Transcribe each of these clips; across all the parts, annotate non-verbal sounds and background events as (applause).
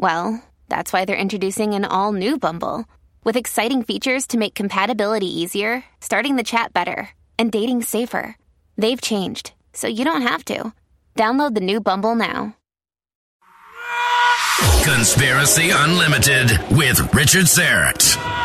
well, that's why they're introducing an all new Bumble with exciting features to make compatibility easier, starting the chat better, and dating safer. They've changed, so you don't have to. Download the new Bumble now. Conspiracy Unlimited with Richard Syrett.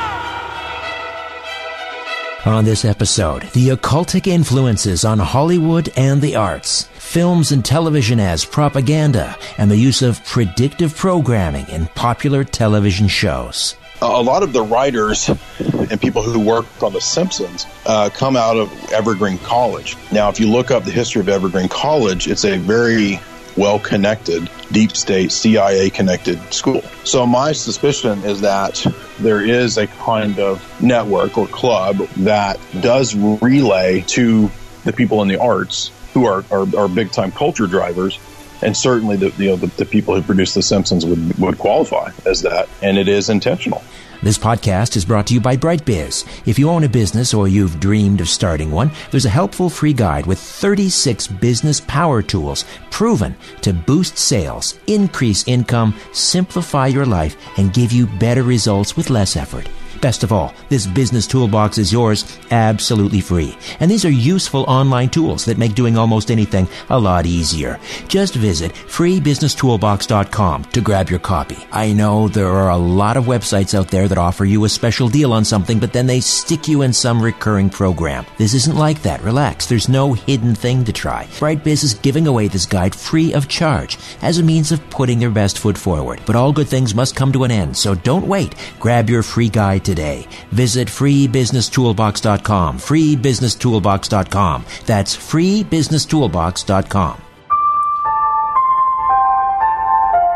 On this episode, the occultic influences on Hollywood and the arts, films and television as propaganda, and the use of predictive programming in popular television shows. A lot of the writers and people who work on The Simpsons uh, come out of Evergreen College. Now, if you look up the history of Evergreen College, it's a very well connected, deep state, CIA connected school. So my suspicion is that there is a kind of network or club that does relay to the people in the arts who are, are, are big time culture drivers. And certainly the, you know, the, the people who produce The Simpsons would, would qualify as that. And it is intentional. This podcast is brought to you by BrightBiz. If you own a business or you've dreamed of starting one, there's a helpful free guide with 36 business power tools proven to boost sales, increase income, simplify your life, and give you better results with less effort. Best of all, this business toolbox is yours absolutely free. And these are useful online tools that make doing almost anything a lot easier. Just visit freebusinesstoolbox.com to grab your copy. I know there are a lot of websites out there that offer you a special deal on something, but then they stick you in some recurring program. This isn't like that. Relax. There's no hidden thing to try. BrightBiz is giving away this guide free of charge as a means of putting your best foot forward. But all good things must come to an end, so don't wait. Grab your free guide today. Visit freebusinesstoolbox.com. Freebusinesstoolbox.com. That's freebusinesstoolbox.com.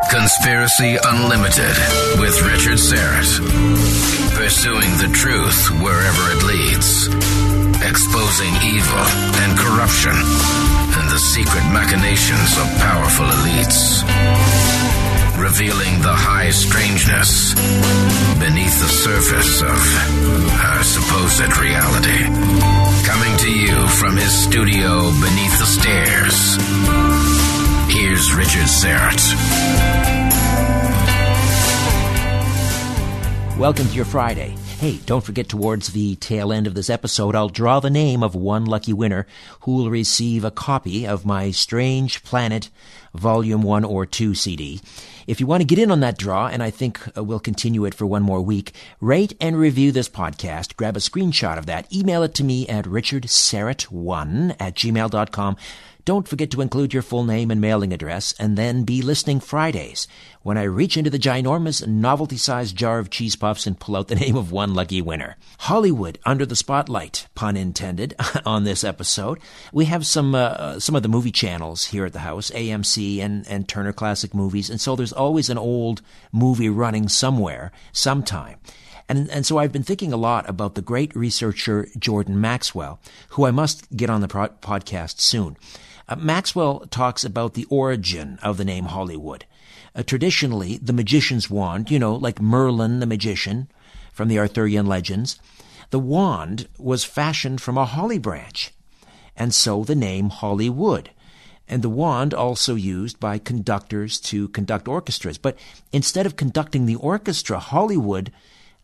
Conspiracy Unlimited with Richard Syrett. Pursuing the truth wherever it leads. Exposing evil and corruption and the secret machinations of powerful elites revealing the high strangeness beneath the surface of our supposed reality. Coming to you from his studio beneath the stairs, here's Richard Syrett. Welcome to your Friday. Hey, don't forget towards the tail end of this episode, I'll draw the name of one lucky winner who will receive a copy of my Strange Planet Volume 1 or 2 CD. If you want to get in on that draw, and I think uh, we'll continue it for one more week, rate and review this podcast. Grab a screenshot of that. Email it to me at richardsyrett1 at gmail.com. Don't forget to include your full name and mailing address, and then be listening Fridays when I reach into the ginormous novelty sized jar of cheese puffs and pull out the (laughs) name of one lucky winner. Hollywood under the spotlight, pun intended, (laughs) on this episode. We have some, uh, some of the movie channels here at the house, AMC and, and Turner Classic Movies, and so there's always an old movie running somewhere, sometime. And, and so I've been thinking a lot about the great researcher Jordan Maxwell, who I must get on the pro- podcast soon. Uh, Maxwell talks about the origin of the name Hollywood. Uh, traditionally, the magician's wand, you know, like Merlin the magician from the Arthurian legends, the wand was fashioned from a holly branch, and so the name Hollywood. And the wand also used by conductors to conduct orchestras. But instead of conducting the orchestra, Hollywood,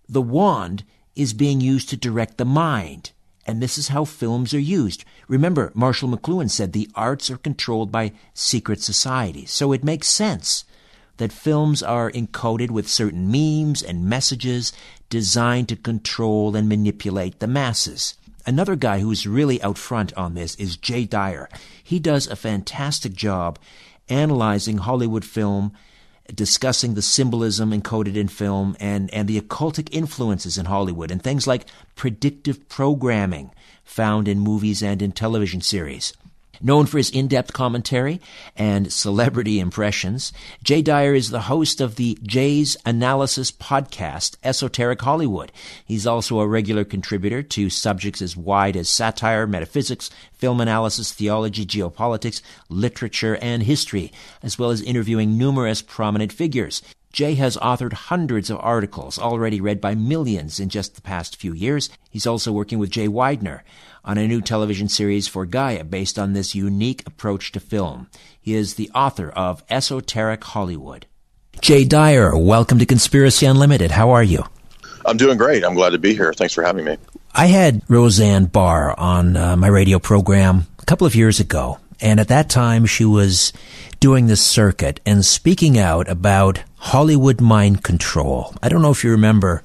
the wand is being used to direct the mind and this is how films are used. Remember, Marshall McLuhan said the arts are controlled by secret societies. So it makes sense that films are encoded with certain memes and messages designed to control and manipulate the masses. Another guy who's really out front on this is Jay Dyer. He does a fantastic job analyzing Hollywood film discussing the symbolism encoded in film and, and the occultic influences in Hollywood and things like predictive programming found in movies and in television series. Known for his in-depth commentary and celebrity impressions, Jay Dyer is the host of the Jay's Analysis podcast, Esoteric Hollywood. He's also a regular contributor to subjects as wide as satire, metaphysics, film analysis, theology, geopolitics, literature, and history, as well as interviewing numerous prominent figures. Jay has authored hundreds of articles already read by millions in just the past few years. He's also working with Jay Weidner on a new television series for Gaia based on this unique approach to film. He is the author of Esoteric Hollywood. Jay Dyer, welcome to Conspiracy Unlimited. How are you? I'm doing great. I'm glad to be here. Thanks for having me. I had Roseanne Barr on uh, my radio program a couple of years ago, and at that time she was doing the circuit and speaking out about Hollywood mind control. I don't know if you remember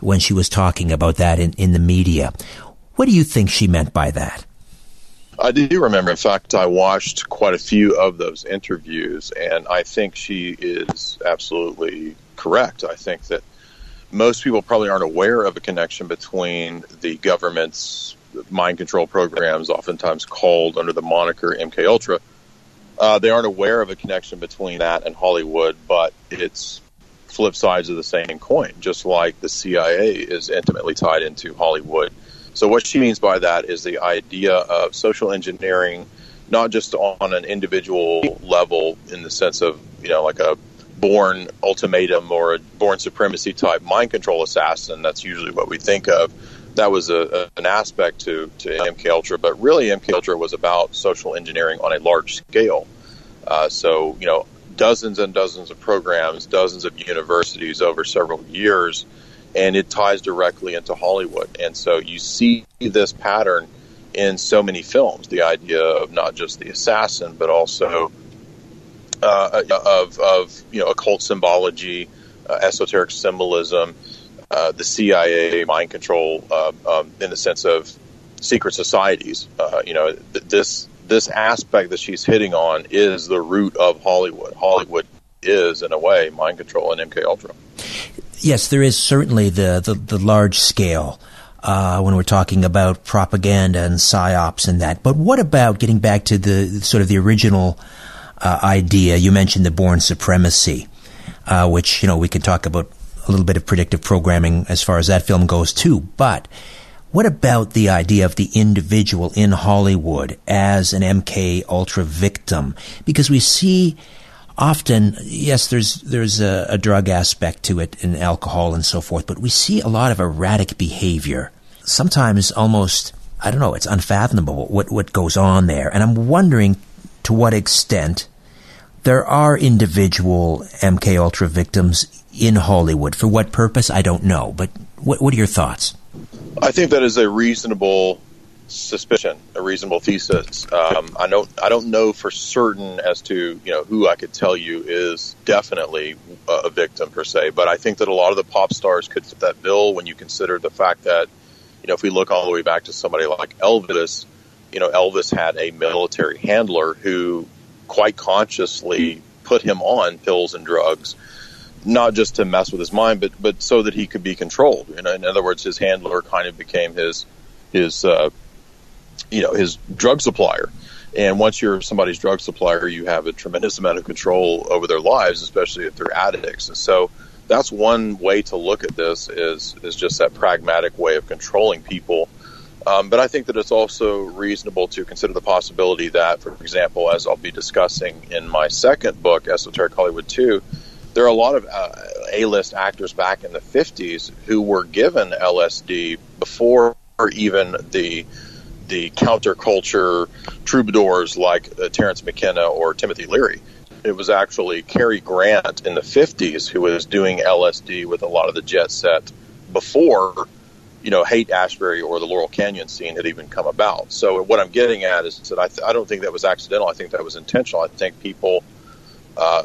when she was talking about that in, in the media. What do you think she meant by that? I do remember. In fact, I watched quite a few of those interviews, and I think she is absolutely correct. I think that most people probably aren't aware of a connection between the government's mind control programs, oftentimes called under the moniker MK Ultra, uh, they aren't aware of a connection between that and Hollywood, but it's flip sides of the same coin, just like the CIA is intimately tied into Hollywood. So, what she means by that is the idea of social engineering, not just on an individual level in the sense of, you know, like a Bourne Ultimatum or a Bourne Supremacy type mind control assassin. That's usually what we think of that was a, a, an aspect to, to MK Ultra, but really MK Ultra was about social engineering on a large scale. Uh, so you know, dozens and dozens of programs, dozens of universities over several years, and it ties directly into Hollywood. And so you see this pattern in so many films. The idea of not just the assassin, but also uh, of of you know occult symbology, uh, esoteric symbolism uh, the CIA mind control uh, um, in the sense of secret societies. Uh, you know, th- this this aspect that she's hitting on is the root of Hollywood. Hollywood is, in a way, mind control and MK Ultra. Yes, there is certainly the the, the large scale. Uh, when we're talking about propaganda and psyops and that, but what about getting back to the sort of the original uh, idea? You mentioned the Bourne Supremacy, uh, which you know we can talk about a little bit of predictive programming as far as that film goes too. But what about the idea of the individual in Hollywood as an MK Ultra victim? Because we see often, yes, there's there's a, a drug aspect to it in alcohol and so forth, but we see a lot of erratic behavior. Sometimes almost I don't know, it's unfathomable what, what goes on there. And I'm wondering to what extent there are individual MK Ultra victims in Hollywood. For what purpose, I don't know. But what, what are your thoughts? I think that is a reasonable suspicion, a reasonable thesis. Um, I don't, I don't know for certain as to you know who I could tell you is definitely a victim per se, but I think that a lot of the pop stars could fit that bill when you consider the fact that you know if we look all the way back to somebody like Elvis, you know Elvis had a military handler who quite consciously put him on pills and drugs not just to mess with his mind, but but so that he could be controlled. You know, in other words, his handler kind of became his his uh, you know his drug supplier. And once you're somebody's drug supplier, you have a tremendous amount of control over their lives, especially if they're addicts. And so that's one way to look at this is is just that pragmatic way of controlling people. Um, but I think that it's also reasonable to consider the possibility that, for example, as I'll be discussing in my second book, Esoteric Hollywood 2, there are a lot of uh, A-list actors back in the 50s who were given LSD before even the the counterculture troubadours like uh, Terence McKenna or Timothy Leary. It was actually Cary Grant in the 50s who was doing LSD with a lot of the jet set before, you know, Haight-Ashbury or the Laurel Canyon scene had even come about. So what I'm getting at is that I, th- I don't think that was accidental. I think that was intentional. I think people uh,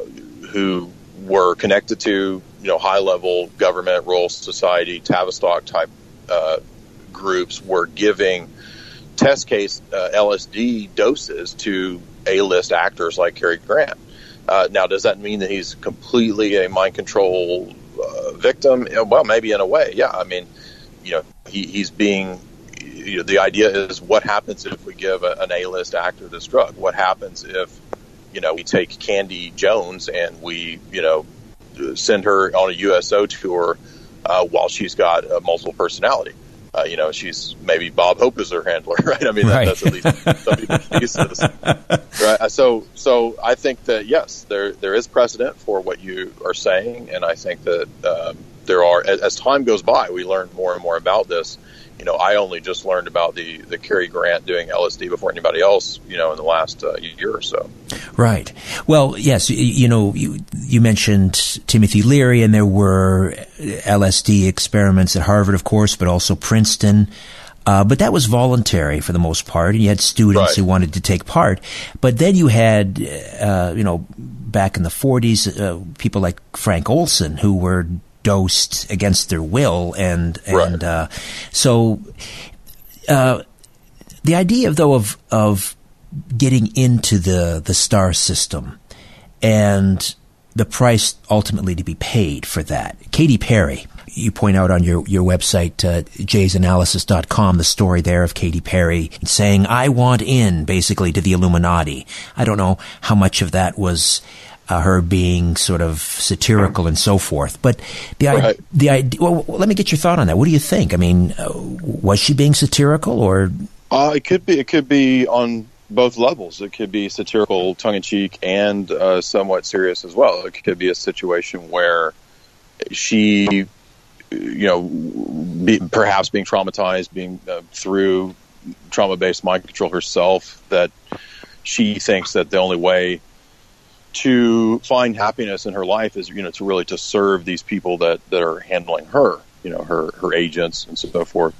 who were connected to you know high level government, Royal Society, Tavistock type uh, groups were giving test case uh, LSD doses to A list actors like Cary Grant. Uh, now, does that mean that he's completely a mind control uh, victim? Well, maybe in a way, yeah. I mean, you know, he, he's being you know, the idea is what happens if we give a, an A-list actor this drug? What happens if you know we take Candy Jones and we you know send her on a USO tour uh, while she's got a multiple personality? Uh, you know, she's maybe Bob Hope is her handler, (laughs) right? I mean, that, Right. that's at least some people's thesis, right? So, so I think that yes, there there is precedent for what you are saying, and I think that um, there are as, as time goes by, we learn more and more about this. You know, I only just learned about the the Cary Grant doing LSD before anybody else. You know, in the last uh, year or so. Right. Well, yes, you know, you, you mentioned Timothy Leary, and there were LSD experiments at Harvard, of course, but also Princeton. Uh, but that was voluntary for the most part, and you had students Right. who wanted to take part. But then you had, uh, you know, back in the 40s, uh, people like Frank Olson who were dosed against their will, and and Right. uh, so uh, the idea, though, of of getting into the the star system and the price ultimately to be paid for that. Katy Perry, you point out on your, your website, uh, jaysanalysis.com, the story there of Katy Perry saying, I want in, basically, to the Illuminati. I don't know how much of that was uh, her being sort of satirical and so forth. But the, Right. the idea, well, let me get your thought on that. What do you think? I mean, uh, was she being satirical or Uh, it could be. It could be on both levels. It could be satirical, tongue in cheek, and uh, somewhat serious as well. It could be a situation where she, you know, be, perhaps being traumatized, being uh, through trauma-based mind control herself, that she thinks that the only way to find happiness in her life is, you know, to really to serve these people that that are handling her, you know, her her agents and so forth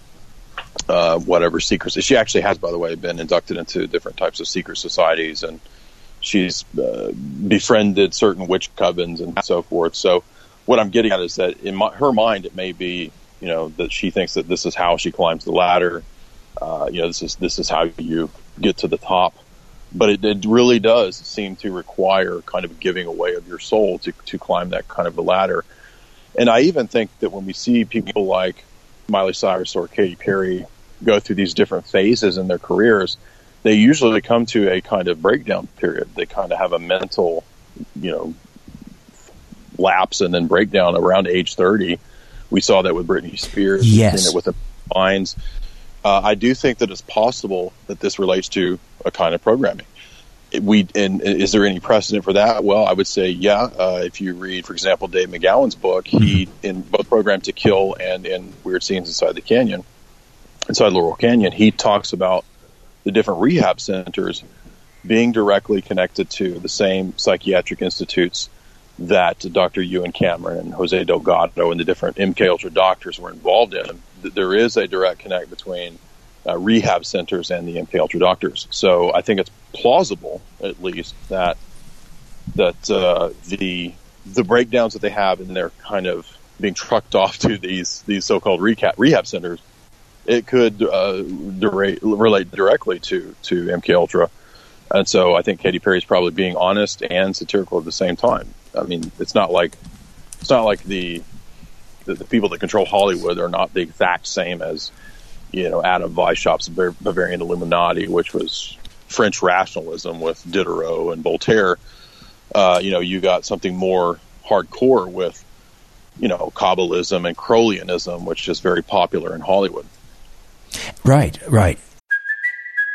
uh, whatever secrets. She actually has, by the way, been inducted into different types of secret societies, and she's uh, befriended certain witch covens and so forth. So, what I'm getting at is that in my, her mind, it may be, you know, that she thinks that this is how she climbs the ladder. Uh, you know, this is this is how you get to the top. But it, it really does seem to require kind of giving away of your soul to to climb that kind of a ladder. And I even think that when we see people like Miley Cyrus or Katy Perry go through these different phases in their careers, they usually come to a kind of breakdown period. They kind of have a mental, you know, lapse and then breakdown around age 30. We saw that with Britney Spears. Yes. it with the Minds. Uh, I do think that it's possible that this relates to a kind of programming. We and is there any precedent for that? Well, I would say yeah. Uh, if you read, for example, Dave McGowan's book, he in both Programmed to Kill and in Weird Scenes Inside the Canyon, inside Laurel Canyon, he talks about the different rehab centers being directly connected to the same psychiatric institutes that Dr. Ewen Cameron and Jose Delgado and the different MK Ultra doctors were involved in. There is a direct connect between uh, rehab centers and the MK Ultra doctors. So I think it's plausible, at least, that that uh, the the breakdowns that they have and they're kind of being trucked off to these these so-called rehab rehab centers, it could uh, relate directly to to MK Ultra. And so I think Katy Perry is probably being honest and satirical at the same time. I mean, it's not like it's not like the the, the people that control Hollywood are not the exact same as you know Adam Weishaupt's Bavarian Illuminati, which was French rationalism with Diderot and Voltaire. Uh, you know, you got something more hardcore with you know Kabbalism and Crowleyanism, which is very popular in Hollywood. right, right?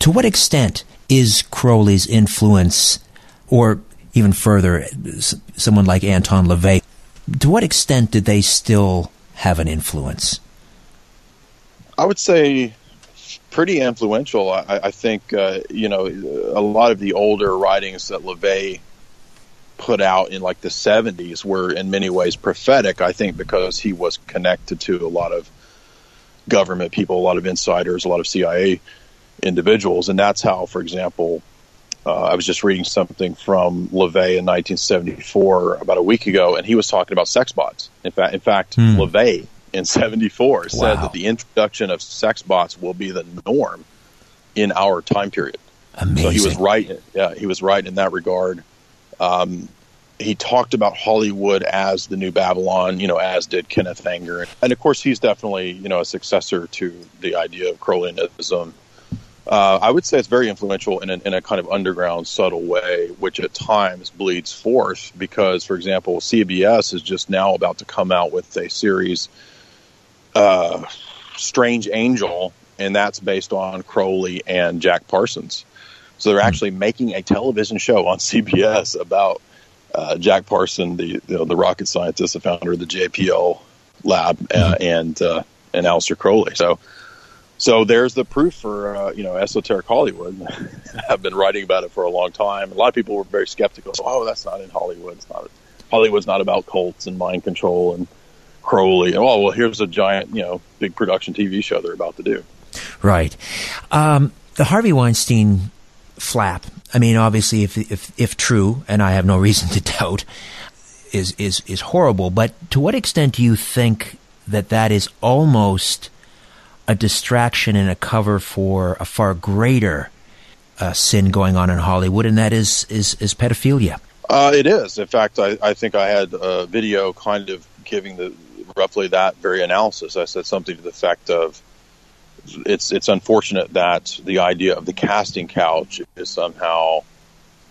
To what extent is Crowley's influence, or even further, someone like Anton LaVey, to what extent did they still have an influence? I would say pretty influential. I, I think uh, you know a lot of the older writings that LaVey put out in like the 70s were in many ways prophetic. I think because he was connected to a lot of government people, a lot of insiders, a lot of CIA individuals, and that's how, for example, uh, I was just reading something from LaVey in 1974 about a week ago, and he was talking about sex bots. In fact, in fact, Hmm. LaVey in 74 said Wow. that the introduction of sex bots will be the norm in our time period. Amazing. So he was right. Yeah, he was right in that regard. Um, he talked about Hollywood as the new Babylon, you know, as did Kenneth Anger, and of course, he's definitely you know a successor to the idea of Crowleyism. Uh, I would say it's very influential in, an, in a kind of underground, subtle way, which at times bleeds forth. Because, for example, CBS is just now about to come out with a series, uh, Strange Angel, and that's based on Crowley and Jack Parsons. So they're actually making a television show on CBS about uh, Jack Parson, the you know, the rocket scientist, the founder of the JPL lab, uh, and uh, and Aleister Crowley. So so there's the proof for uh, you know esoteric Hollywood. (laughs) I've been writing about it for a long time. A lot of people were very skeptical. Oh, that's not in Hollywood. It's not. Hollywood's not about cults and mind control and Crowley. And oh, well, here's a giant you know big production TV show they're about to do. Right. Um, the Harvey Weinstein flap. I mean, obviously, if if if true, and I have no (laughs) reason to doubt, is is is horrible. But to what extent do you think that that is almost a distraction and a cover for a far greater uh, sin going on in Hollywood, and that is is is pedophilia? Uh, it is. In fact, I, I think I had a video kind of giving the roughly that very analysis. I said something to the effect of it's it's unfortunate that the idea of the casting couch is somehow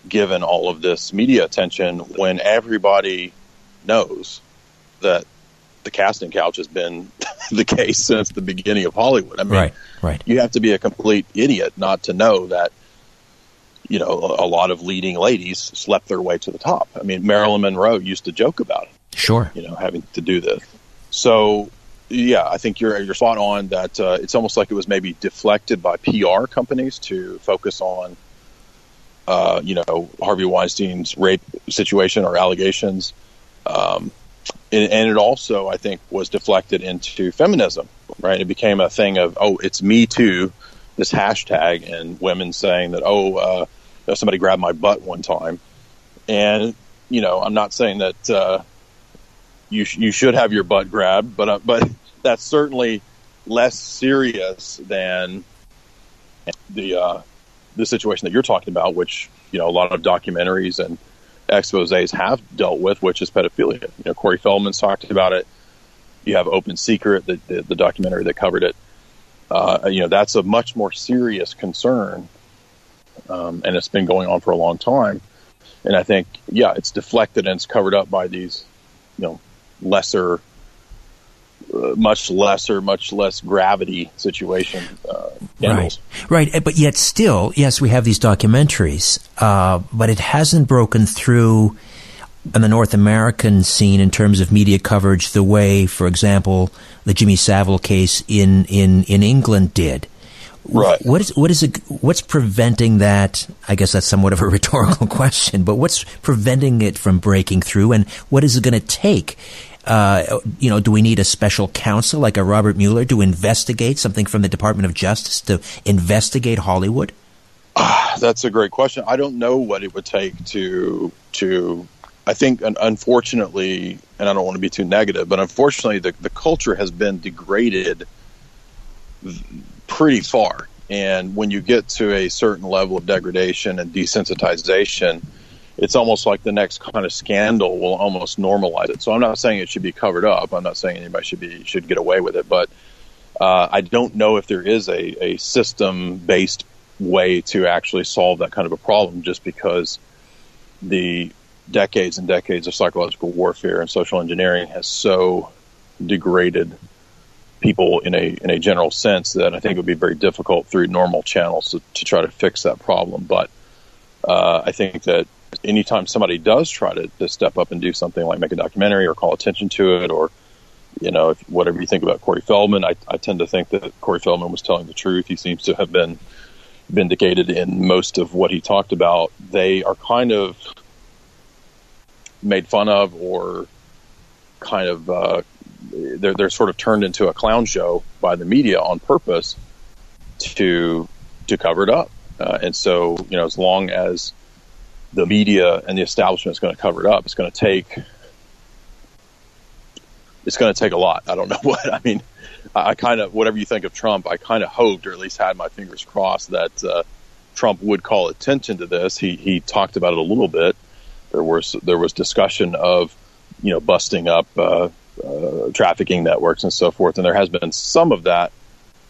given all of this media attention when everybody knows that the casting couch has been the case since the beginning of Hollywood. I mean, Right. Right. you have to be a complete idiot not to know that you know a, lot of leading ladies slept their way to the top. I mean, Marilyn Monroe used to joke about it, Sure. you know, having to do this. So, yeah, I think you're you're spot on that uh, it's almost like it was maybe deflected by PR companies to focus on, uh, you know, Harvey Weinstein's rape situation or allegations. Um, and, and it also, I think, was deflected into feminism, right? It became a thing of, oh, it's me too, this hashtag, and women saying that, oh, uh, somebody grabbed my butt one time. And, you know, I'm not saying that uh, you, sh- you should have your butt grabbed, but, uh, but (laughs) that's certainly less serious than the, uh, the situation that you're talking about, which, you know, a lot of documentaries and exposés have dealt with, which is pedophilia. You know, Corey Feldman's talked about it. You have Open Secret, the, the, the documentary that covered it. Uh, you know, that's a much more serious concern, um, and it's been going on for a long time. And I think, yeah, it's deflected and it's covered up by these, you know, lesser, much lesser, much less gravity situation uh. Right, right. But yet, still, yes, we have these documentaries, uh, but it hasn't broken through in the North American scene in terms of media coverage the way, for example, the Jimmy Savile case in in in England did. Right. What is what is it, what's preventing that? I guess that's somewhat of a (laughs) rhetorical question, but what's preventing it from breaking through, and what is it going to take? Uh, you know, do we need a special counsel like a Robert Mueller to investigate something from the Department of Justice to investigate Hollywood? That's a great question. I don't know what it would take to to. I think, un- unfortunately, and I don't want to be too negative, but unfortunately, the the culture has been degraded pretty far. And when you get to a certain level of degradation and desensitization, it's almost like the next kind of scandal will almost normalize it. So I'm not saying it should be covered up. I'm not saying anybody should be should get away with it, but uh, I don't know if there is a, a system based way to actually solve that kind of a problem just because the decades and decades of psychological warfare and social engineering has so degraded people in a in a general sense that I think it would be very difficult through normal channels to, to try to fix that problem. But uh, I think that anytime somebody does try to, to step up and do something like make a documentary or call attention to it or you know, if, whatever you think about Corey Feldman, I, I tend to think that Corey Feldman was telling the truth. He seems to have been vindicated in most of what he talked about. They are kind of made fun of or kind of uh, they're they're sort of turned into a clown show by the media on purpose to to cover it up. Uh, and so, you know, as long as the media and the establishment is going to cover it up, it's going to take it's going to take a lot. I don't (laughs) know what. I mean, I kind of whatever you think of Trump, I kind of hoped, or at least had my fingers crossed, that uh, Trump would call attention to this. He he talked about it a little bit. There was there was discussion of you know busting up uh, uh, trafficking networks and so forth, and there has been some of that.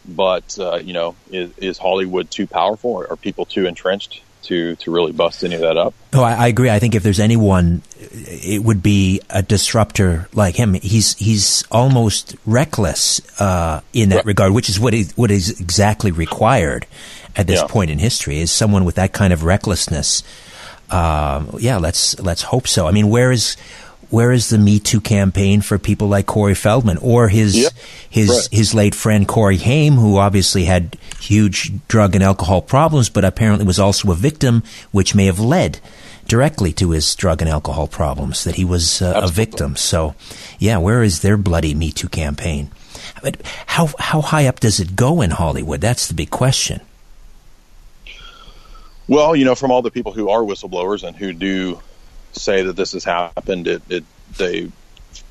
But uh, you know, is, is Hollywood too powerful? Are people too entrenched to to really bust any of that up. Oh, I, I, agree. I think if there's anyone, it would be a disruptor like him. He's he's almost reckless uh, in that right. regard, which is what is what is exactly required at this yeah. point in history. Is someone with that kind of recklessness? Uh, yeah, let's let's hope so. I mean, where is where is the Me Too campaign for people like Corey Feldman or his yep. his right. his late friend Corey Haim, who obviously had huge drug and alcohol problems, but apparently was also a victim, which may have led directly to his drug and alcohol problems. That he was uh, a victim. So, yeah, where is their bloody Me Too campaign? But how how high up does it go in Hollywood? That's the big question. Well, you know, from all the people who are whistleblowers and who do say that this has happened, it, it they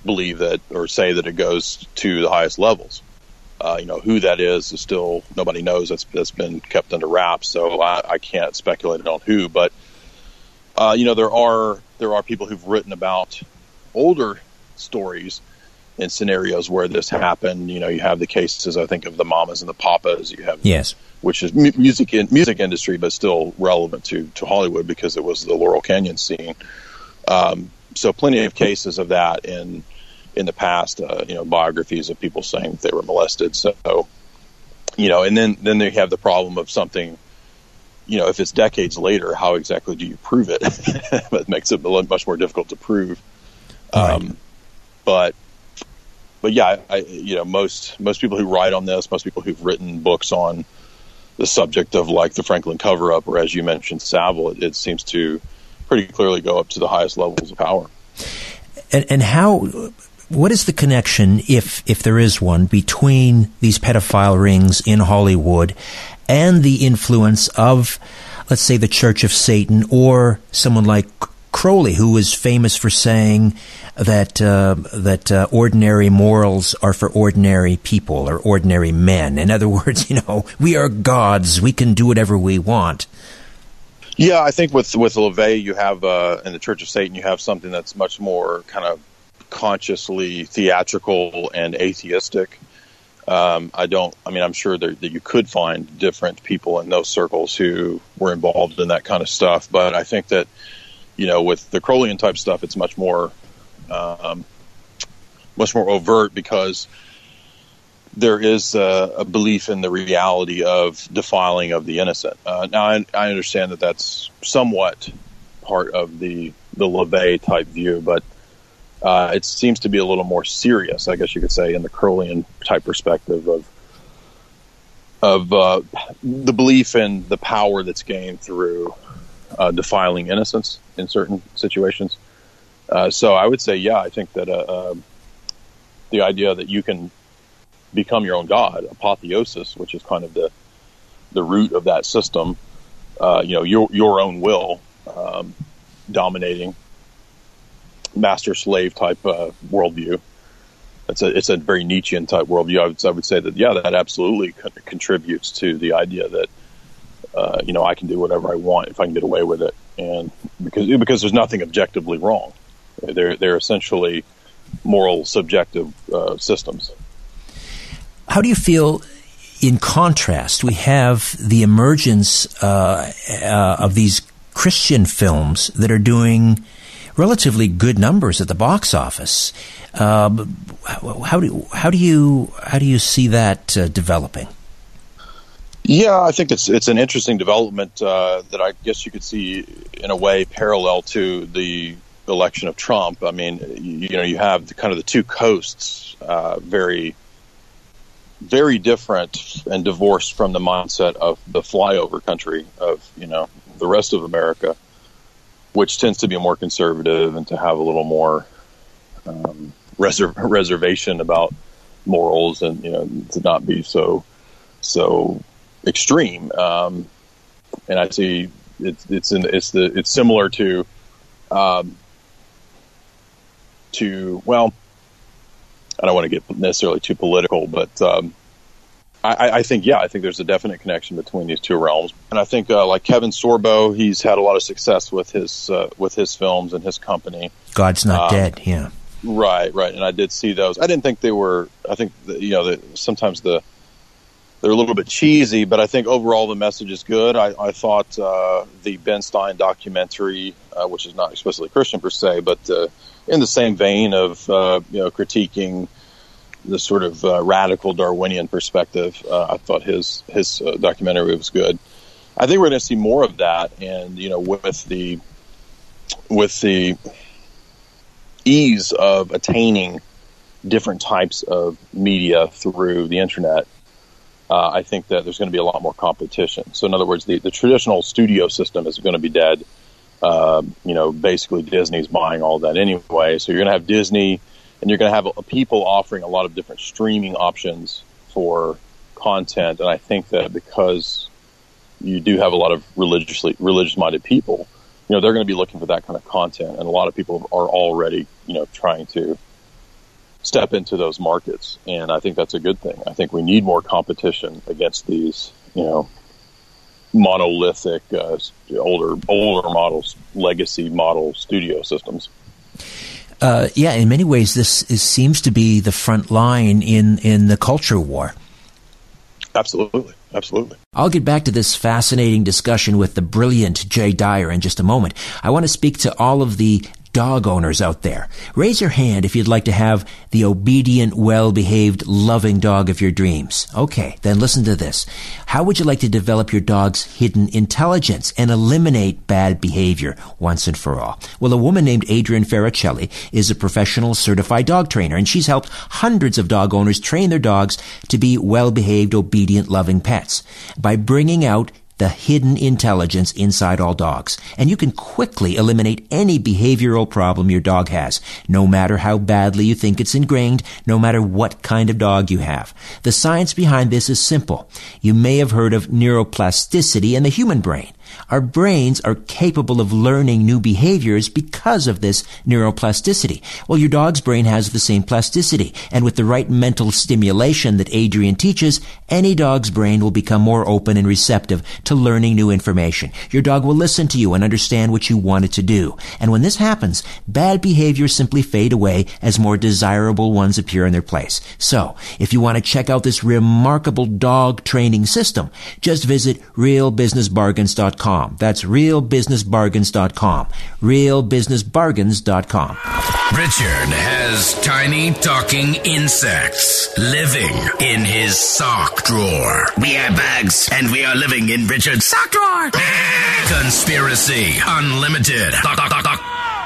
believe that or say that it goes to the highest levels. Uh, you know who that is is still nobody knows. That's that's been kept under wraps, so I, I can't speculate on who. But uh, you know there are there are people who've written about older stories and scenarios where this happened. You know, you have the cases I think of the mamas and the papas. You have yes, which is mu- music in, music industry, but still relevant to to Hollywood because it was the Laurel Canyon scene. Um, so plenty of cases of that in in the past. Uh, you know, biographies of people saying they were molested. So, you know, and then then they have the problem of something. You know, if it's decades later, how exactly do you prove it? (laughs) it makes it much more difficult to prove. Um, But but yeah, I, you know, most most people who write on this, most people who've written books on the subject of like the Franklin cover up, or as you mentioned, Savile, it, it seems to pretty clearly go up to the highest levels of power. And, and how? What is the connection, if if there is one, between these pedophile rings in Hollywood and the influence of, let's say, the Church of Satan or someone like Crowley, who was famous for saying that uh, that uh, ordinary morals are for ordinary people or ordinary men. In other (laughs) words, you know, we are gods; we can do whatever we want. Yeah, I think with with LaVey, you have uh, in the Church of Satan, you have something that's much more kind of consciously theatrical and atheistic. Um, I don't. I mean, I'm sure that, that you could find different people in those circles who were involved in that kind of stuff, but I think that you know, with the Crowleyan type stuff, it's much more um, much more overt because there is a, a, belief in the reality of defiling of the innocent. Uh, now, I, I, understand that that's somewhat part of the the LaVey type view, but uh, it seems to be a little more serious, I guess you could say, in the Crowleyan type perspective of of uh, the belief in the power that's gained through uh, defiling innocence in certain situations. Uh, so I would say, yeah, I think that uh, um, the idea that you can become your own god, apotheosis, which is kind of the the root of that system. Uh, you know, your your own will um, dominating master slave type uh, worldview. It's a it's a very Nietzschean type worldview. I would, I would say that yeah, that absolutely co- contributes to the idea that uh, you know I can do whatever I want if I can get away with it, and because because there's nothing objectively wrong. They're they're essentially moral subjective uh, systems. How do you feel? In contrast, we have the emergence uh, uh, of these Christian films that are doing relatively good numbers at the box office. Uh, how do how do you how do you see that uh, developing? Yeah, I think it's it's an interesting development uh, that I guess you could see in a way parallel to the election of Trump. I mean, you, you know, you have the, kind of the two coasts uh, very very different and divorced from the mindset of the flyover country of you know the rest of America, which tends to be more conservative and to have a little more um, reser- (laughs) reservation about morals and you know to not be so so extreme. Um, and I see it's it's in, it's the it's similar to um, to well, I don't want to get necessarily too political, but um, I, I, think yeah, I think there's a definite connection between these two realms, and I think uh, like Kevin Sorbo, he's had a lot of success with his uh, with his films and his company. God's not um, dead, yeah. Right, right, and I did see those. I didn't think they were. I think the, you know the, sometimes the they're a little bit cheesy, but I think overall the message is good. I, I thought uh, the Ben Stein documentary, uh, which is not explicitly Christian per se, but uh, in the same vein of uh, you know critiquing the sort of uh, radical Darwinian perspective. Uh, I thought his his uh, documentary was good. I think we're going to see more of that, and you know, with the with the ease of attaining different types of media through the internet, uh, I think that there's going to be a lot more competition. So, in other words, the, the traditional studio system is going to be dead. Uh, you know, basically Disney's buying all that anyway. So you're going to have Disney and you're going to have people offering a lot of different streaming options for content. And I think that because you do have a lot of religiously religious minded people, you know, they're going to be looking for that kind of content, and a lot of people are already, you know, trying to step into those markets, and I think that's a good thing. I think we need more competition against these, you know, monolithic, uh, older older models, legacy model studio systems uh, yeah, in many ways, this is, seems to be the front line in, in the culture war. Absolutely. Absolutely. I'll get back to this fascinating discussion with the brilliant Jay Dyer in just a moment. I want to speak to all of the dog owners out there. Raise your hand if you'd like to have the obedient, well-behaved, loving dog of your dreams. Okay, then listen to this. How would you like to develop your dog's hidden intelligence and eliminate bad behavior once and for all? Well, a woman named Adrienne Farricelli is a professional certified dog trainer, and she's helped hundreds of dog owners train their dogs to be well-behaved, obedient, loving pets by bringing out the hidden intelligence inside all dogs. And you can quickly eliminate any behavioral problem your dog has, no matter how badly you think it's ingrained, no matter what kind of dog you have. The science behind this is simple. You may have heard of neuroplasticity in the human brain. Our brains are capable of learning new behaviors because of this neuroplasticity. Well, your dog's brain has the same plasticity, and with the right mental stimulation that Adrienne teaches, any dog's brain will become more open and receptive to learning new information. Your dog will listen to you and understand what you want it to do. And when this happens, bad behaviors simply fade away as more desirable ones appear in their place. So, if you want to check out this remarkable dog training system, just visit realbusinessbargains.com realbusinessbargains.com. That's realbusinessbargains.com. realbusinessbargains.com. Richard has tiny talking insects living in his sock drawer. We are bugs, and we are living in Richard's sock drawer. (laughs) Conspiracy Unlimited.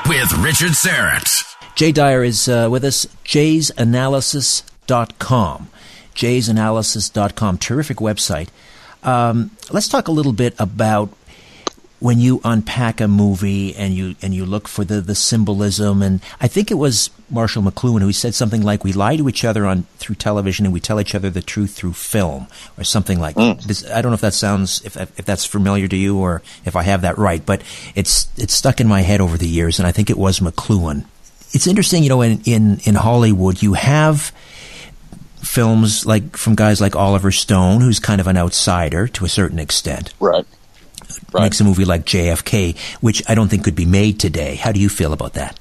With Richard Syrett. Jay Dyer is uh, with us. Jay'sAnalysis.com. Jay'sAnalysis.com. Terrific website. Um, let's talk a little bit about when you unpack a movie and you and you look for the, the symbolism and I think it was Marshall McLuhan who said something like we lie to each other on through television and we tell each other the truth through film or something like mm. that. I don't know if that sounds if if that's familiar to you or if I have that right, but it's it's stuck in my head over the years and I think it was McLuhan. It's interesting, you know, in in, in Hollywood you have films like from guys like Oliver Stone, who's kind of an outsider to a certain extent. Right right. makes a movie like JFK, which I don't think could be made today. How do you feel about that?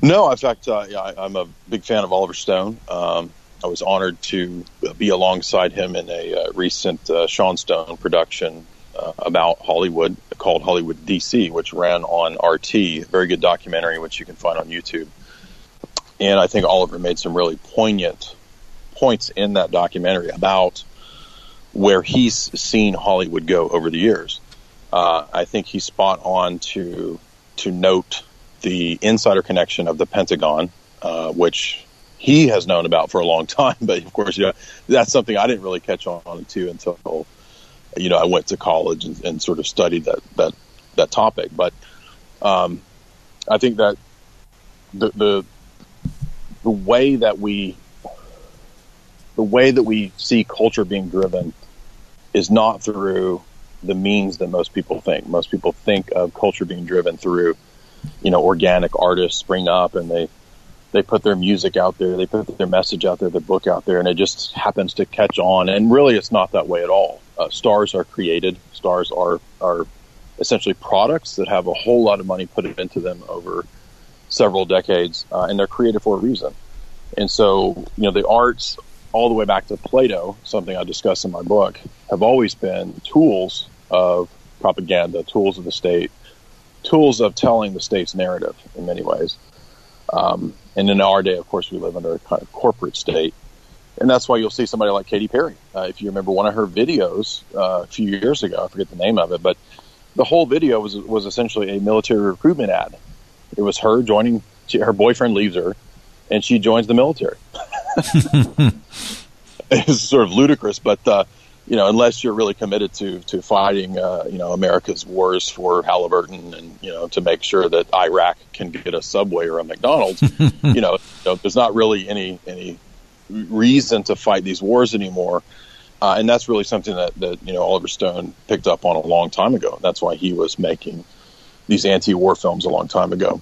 No, in fact, uh, yeah, I, am a big fan of Oliver Stone. Um, I was honored to be alongside him in a uh, recent uh, Sean Stone production uh, about Hollywood called Hollywood DC, which ran on RT. Very good documentary, which you can find on YouTube. And I think Oliver made some really poignant points in that documentary about where he's seen Hollywood go over the years uh, I think he's spot on to to note the insider connection of the Pentagon, uh, which he has known about for a long (laughs) time. But of course, you know, that's something I didn't really catch on to until you know I went to college and, and sort of studied that that that topic. But um, I think that the, the the way that we the way that we see culture being driven is not through the means that most people think. Most people think of culture being driven through, you know, organic artists spring up and they they put their music out there, they put their message out there, their book out there, and it just happens to catch on. And really, it's not that way at all. Uh, stars are created. Stars are are essentially products that have a whole lot of money put into them over several decades, uh, and they're created for a reason. And so, you know, the arts, all the way back to Plato, something I discuss in my book, have always been tools of propaganda, tools of the state, tools of telling the state's narrative in many ways. Um, and in our day, of course, we live under a kind of corporate state. And that's why you'll see somebody like Katy Perry. Uh, if you remember one of her videos uh, a few years ago, I forget the name of it, but the whole video was was essentially a military recruitment ad. It was her joining. She, her boyfriend leaves her, and she joins the military. (laughs) (laughs) it's sort of ludicrous, but uh, you know, unless you're really committed to to fighting, uh, you know, America's wars for Halliburton, and you know, to make sure that Iraq can get a Subway or a McDonald's, (laughs) you, know, you know, there's not really any any reason to fight these wars anymore. Uh, and that's really something that, that you know Oliver Stone picked up on a long time ago. That's why he was making these anti-war films a long time ago.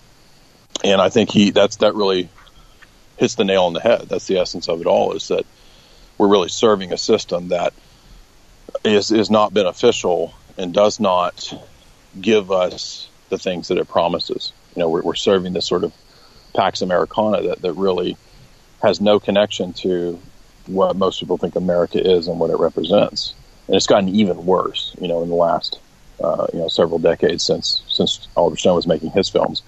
And I think he that's that really hits the nail on the head. That's the essence of it all. Is that we're really serving a system that is is not beneficial and does not give us the things that it promises. You know, we're, we're serving this sort of Pax Americana that, that really has no connection to what most people think America is and what it represents. And it's gotten even worse, you know, in the last, uh, you know, several decades since since Oliver Stone was making his films.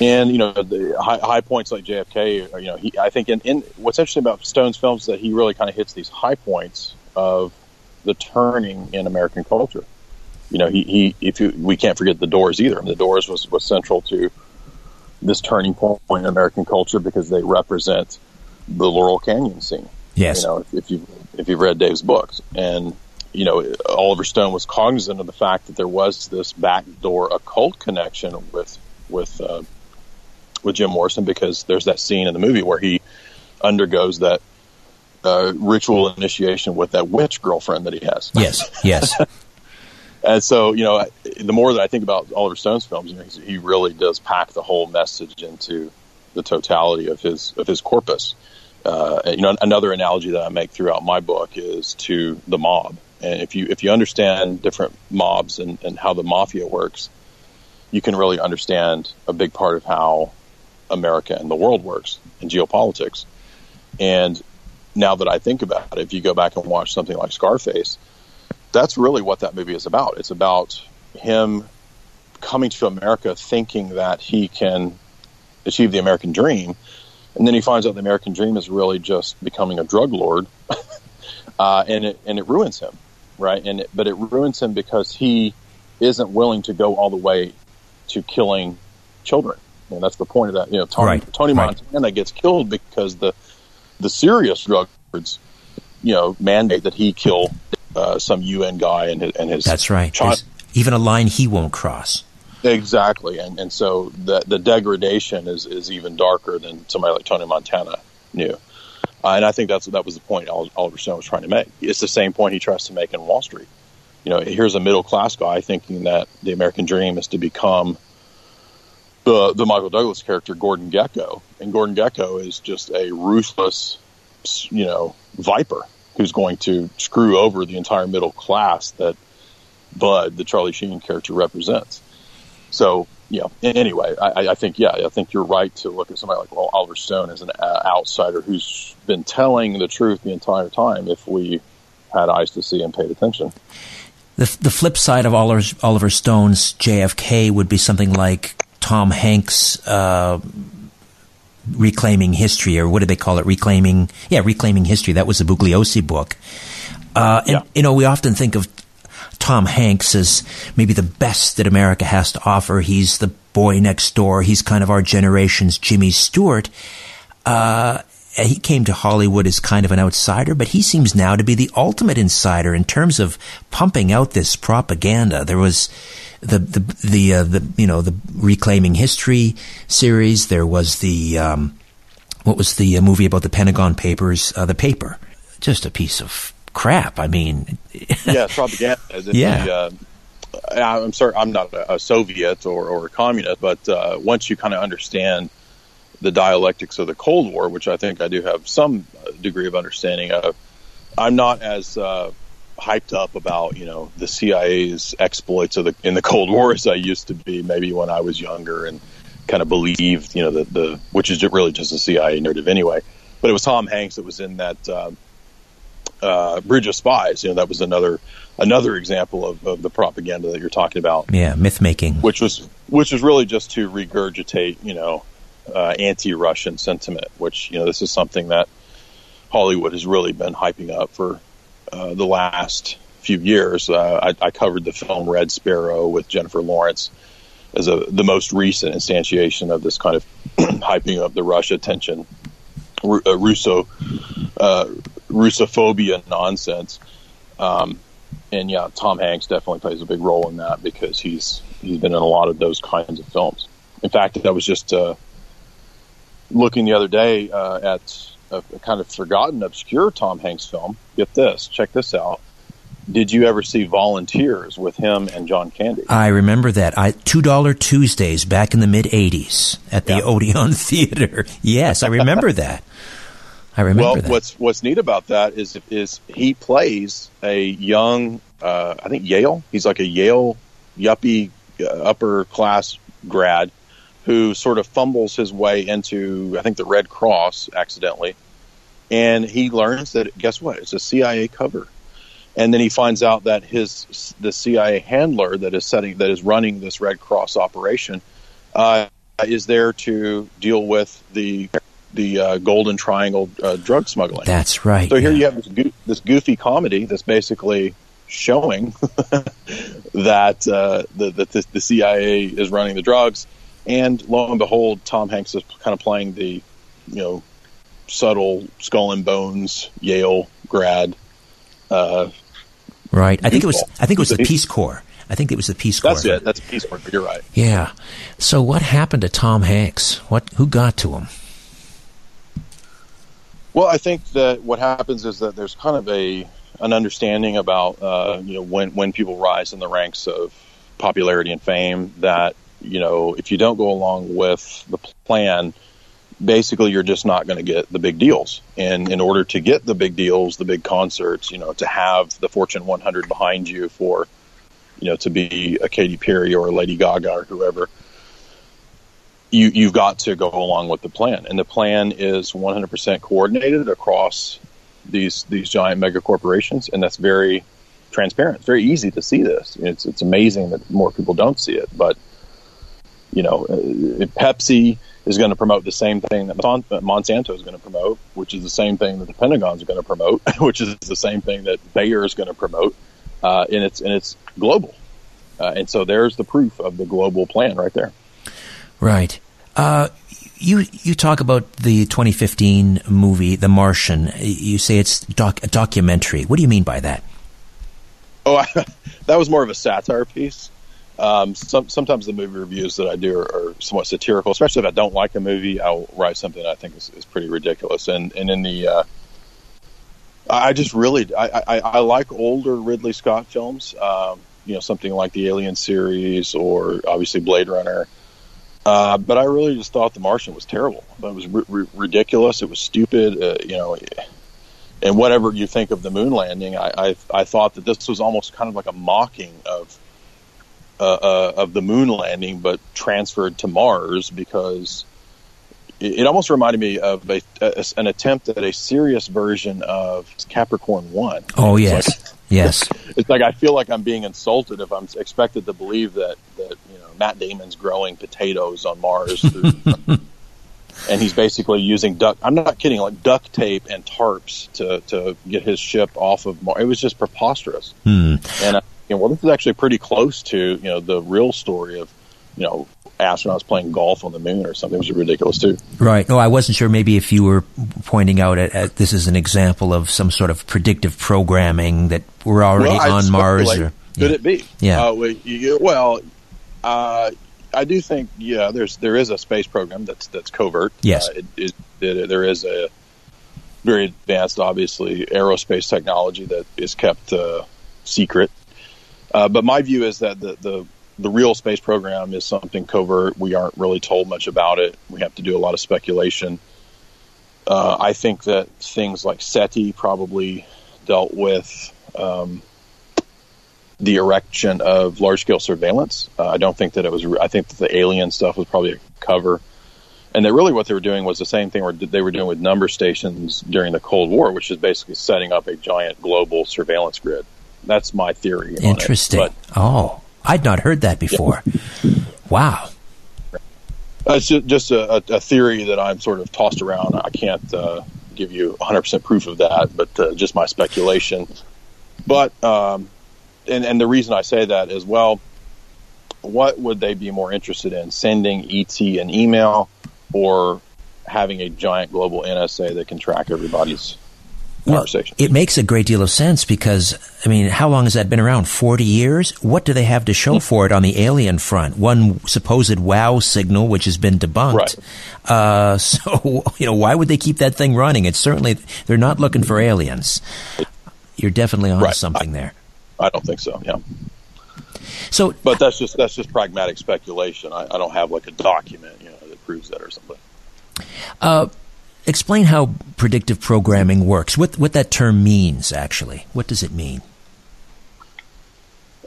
And you know, the high, high points like JFK, you know, he, I think in, in what's interesting about Stone's films is that he really kind of hits these high points of the turning in American culture. You know, he, he if you, we can't forget the Doors either. the Doors was was central to this turning point in American culture because they represent the Laurel Canyon scene. Yes. You know, if, if you if you've read Dave's books, and you know, Oliver Stone was cognizant of the fact that there was this backdoor occult connection with with uh, with Jim Morrison because there's that scene in the movie where he undergoes that uh, ritual initiation with that witch girlfriend that he has. Yes, yes. (laughs) and so, you know, the more that I think about Oliver Stone's films, you know, he really does pack the whole message into the totality of his of his corpus. Uh, you know, another analogy that I make throughout my book is to the mob. And if you if you understand different mobs and, and how the mafia works, you can really understand a big part of how America and the world works in geopolitics. And now that I think about it, if you go back and watch something like Scarface, that's really what that movie is about. It's about him coming to America thinking that he can achieve the American dream. And then he finds out the American dream is really just becoming a drug lord. (laughs) uh, and it, and it ruins him. Right. And, it, but it ruins him because he isn't willing to go all the way to killing children. And that's the point of that. You know, Tony, right. Tony right. Montana gets killed because the the serious drug lords, you know, mandate that he kill uh, some UN guy and his, and his That's right. Child. even a line he won't cross. Exactly, and and so the the degradation is is even darker than somebody like Tony Montana knew. Uh, and I think that's that was the point Oliver Stone was trying to make. It's the same point he tries to make in Wall Street. You know, here's a middle class guy thinking that the American dream is to become the the Michael Douglas character Gordon Gekko, and Gordon Gekko is just a ruthless, you know, viper who's going to screw over the entire middle class that Bud, the Charlie Sheen character, represents. So, yeah. Anyway, I, I think yeah, I think you're right to look at somebody like well, Oliver Stone as an uh, outsider who's been telling the truth the entire time. If we had eyes to see and paid attention. The, the flip side of Oliver, Oliver Stone's JFK would be something like Tom Hanks uh, reclaiming history, or what do they call it? Reclaiming, yeah, reclaiming history. That was the Bugliosi book. Uh, and Yeah. you know, we often think of Tom Hanks as maybe the best that America has to offer. He's the boy next door. He's kind of our generation's Jimmy Stewart. Uh, he came to Hollywood as kind of an outsider, but he seems now to be the ultimate insider in terms of pumping out this propaganda. There was the the the, uh, the you know the reclaiming history series. There was the um, what was the uh, movie about the Pentagon Papers? Uh, the paper, just a piece of crap. I mean, (laughs) yeah, propaganda. Yeah. the, uh, I'm sorry, I'm not a, a Soviet or, or a communist, but uh, once you kind of understand the dialectics of the Cold War, which I think I do have some degree of understanding of, I'm not as uh, hyped up about you know the CIA's exploits of the in the Cold War as I used to be. Maybe when I was younger and kind of believed you know the the which is really just a CIA narrative anyway. But it was Tom Hanks that was in that. Um, uh, Bridge of Spies, you know, that was another another example of, of the propaganda that you're talking about yeah, myth making. which was which was really just to regurgitate, you know, uh, anti-Russian sentiment. Which you know, this is something that Hollywood has really been hyping up for uh, the last few years. Uh, I, I covered the film Red Sparrow with Jennifer Lawrence as a the most recent instantiation of this kind of (clears throat) hyping up the Russia tension, Ru- uh, Russo uh, Russophobia nonsense. Um, and yeah, Tom Hanks definitely plays a big role in that because he's he's been in a lot of those kinds of films. In fact, I was just uh, looking the other day at a, a kind of forgotten, obscure Tom Hanks film. Get this, check this out. Did you ever see Volunteers with him and John Candy? I remember that. I two dollar Tuesdays back in the mid '80s at the Yeah. Odeon (laughs) Theater. Yes, I remember (laughs) that. I remember well, that. what's what's neat about that is is he plays a young, uh, I think Yale. He's like a Yale yuppie uh, upper class grad who sort of fumbles his way into, I think, the Red Cross accidentally, and he learns that guess what? It's a CIA cover, and then he finds out that his the CIA handler that is setting that is running this Red Cross operation uh, is there to deal with the the uh, Golden Triangle uh, drug smuggling. That's right. So here yeah. you have this, goo- this goofy comedy that's basically showing (laughs) that uh, the, that the, the CIA is running the drugs, and lo and behold, Tom Hanks is kind of playing the, you know, subtle skull and bones Yale grad. Uh, right. I think it was. I think it was the Peace Corps. I think it was the Peace Corps. that's it. That's the Peace Corps. You're right. Yeah. So what happened to Tom Hanks? What? Who got to him? Well, I think that what happens is that there's kind of a an understanding about uh, you know when when people rise in the ranks of popularity and fame that you know if you don't go along with the plan, basically you're just not going to get the big deals. And in order to get the big deals, the big concerts, you know, to have the Fortune 100 behind you for you know to be a Katy Perry or a Lady Gaga or whoever you you've got to go along with the plan, and the plan is 100% coordinated across these these giant mega corporations, and that's very transparent. It's very easy to see this. It's it's amazing that more people don't see it, but you know, uh, Pepsi is going to promote the same thing that that Monsanto is going to promote, which is the same thing that the Pentagon is going to promote, (laughs) which is the same thing that Bayer is going to promote, uh, and it's and it's global. Uh, and so there's the proof of the global plan right there. Right. Uh, you you talk about the 2015 movie The Martian. You say it's doc, a documentary. What do you mean by that? Oh, I, (laughs) that was more of a satire piece. Um, some, sometimes the movie reviews that I do are, are somewhat satirical, especially if I don't like a movie. I'll write something I think is, is pretty ridiculous. And and in the, uh, I just really I, I, I like older Ridley Scott films. Um, you know, something like the Alien series or obviously Blade Runner. Uh, but I really just thought The Martian was terrible. It was ri- ri- ridiculous. It was stupid. Uh, you know, and whatever you think of the moon landing, I, I I thought that this was almost kind of like a mocking of uh, uh, of the moon landing, but transferred to Mars because it, it almost reminded me of a, a, an attempt at a serious version of Capricorn One. Oh It's yes, like- (laughs) yes. it's like I feel like I'm being insulted if I'm expected to believe that that you know Matt Damon's growing potatoes on Mars, through, (laughs) and he's basically using duct. I'm not kidding, like duct tape and tarps to to get his ship off of Mars. It was just preposterous. Hmm. And uh, you know, well, this is actually pretty close to you know the real story of you know astronauts playing golf on the moon or something, which is ridiculous too. Right. No, I wasn't sure. Maybe if you were pointing out at, at this is an example of some sort of predictive programming that we're already Well, on Mars. Or, Could yeah. it be? Yeah. Uh, well, well, uh, I do think yeah. There's there is a space program that's that's covert. Yes. Uh, it, it, it, there is a very advanced, obviously, aerospace technology that is kept uh, secret. Uh, but my view is that the, the the real space program is something covert. We aren't really told much about it. We have to do a lot of speculation. Uh, I think that things like SETI probably dealt with um, the erection of large scale surveillance. Uh, I don't think that it was. I think that the alien stuff was probably a cover, and that really what they were doing was the same thing they were doing with number stations during the Cold War, which is basically setting up a giant global surveillance grid. That's my theory. Interesting. But, oh, I'd not heard that before. Wow. Uh, it's just a, a, theory that I'm sort of tossed around. I can't uh, give you 100% proof of that, but uh, just my speculation. But um, and and the reason I say that is well, what would they be more interested in? Sending ET an email or having a giant global NSA that can track everybody's conversation. Well, it makes a great deal of sense because, I mean, how long has that been around? 40 years? What do they have to show for it on the alien front? One supposed wow signal, which has been debunked. Right. Uh, (laughs) so, you know, why would they keep that thing running? It's certainly, they're not looking for aliens. You're definitely on right. something I, there. I don't think so, yeah. So, but that's just that's just pragmatic speculation. I, I don't have like a document, you know, that proves that or something. Uh, explain how predictive programming works. What what that term means, actually. What does it mean?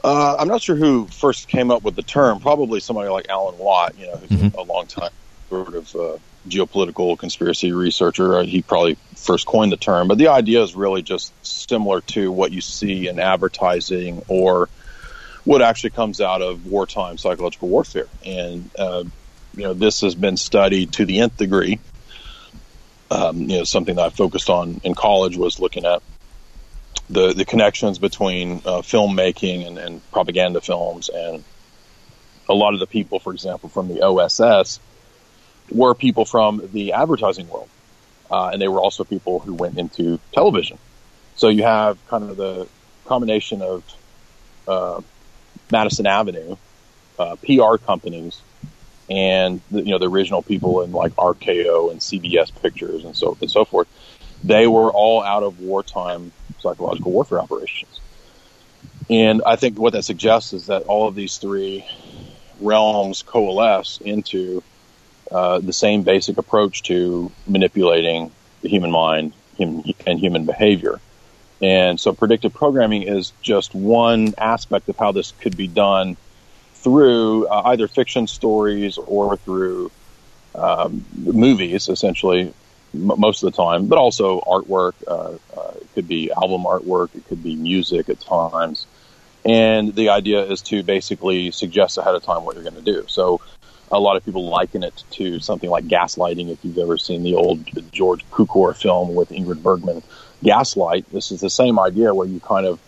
Uh, I'm not sure who first came up with the term. Probably somebody like Alan Watt, you know, who's mm-hmm. a long time sort of uh, geopolitical conspiracy researcher. Uh, he probably first coined the term. But the idea is really just similar to what you see in advertising or what actually comes out of wartime psychological warfare. And uh, you know, this has been studied to the nth degree um, you know, something that I focused on in college was looking at the the connections between uh, filmmaking and, and propaganda films, and a lot of the people, for example, from the OSS, were people from the advertising world, uh, and they were also people who went into television. So you have kind of the combination of uh, Madison Avenue, uh, PR companies, and the, you know the original people in like RKO and CBS Pictures and so and so forth, they were all out of wartime psychological warfare operations. And I think what that suggests is that all of these three realms coalesce into uh, the same basic approach to manipulating the human mind and human behavior. And so predictive programming is just one aspect of how this could be done through uh, either fiction stories or through um, movies, essentially, m- most of the time, but also artwork. Uh, uh, it could be album artwork, it could be music at times. And the idea is to basically suggest ahead of time what you're going to do. So a lot of people liken it to something like gaslighting. If you've ever seen the old George Cukor film with Ingrid Bergman, Gaslight, this is the same idea where you kind of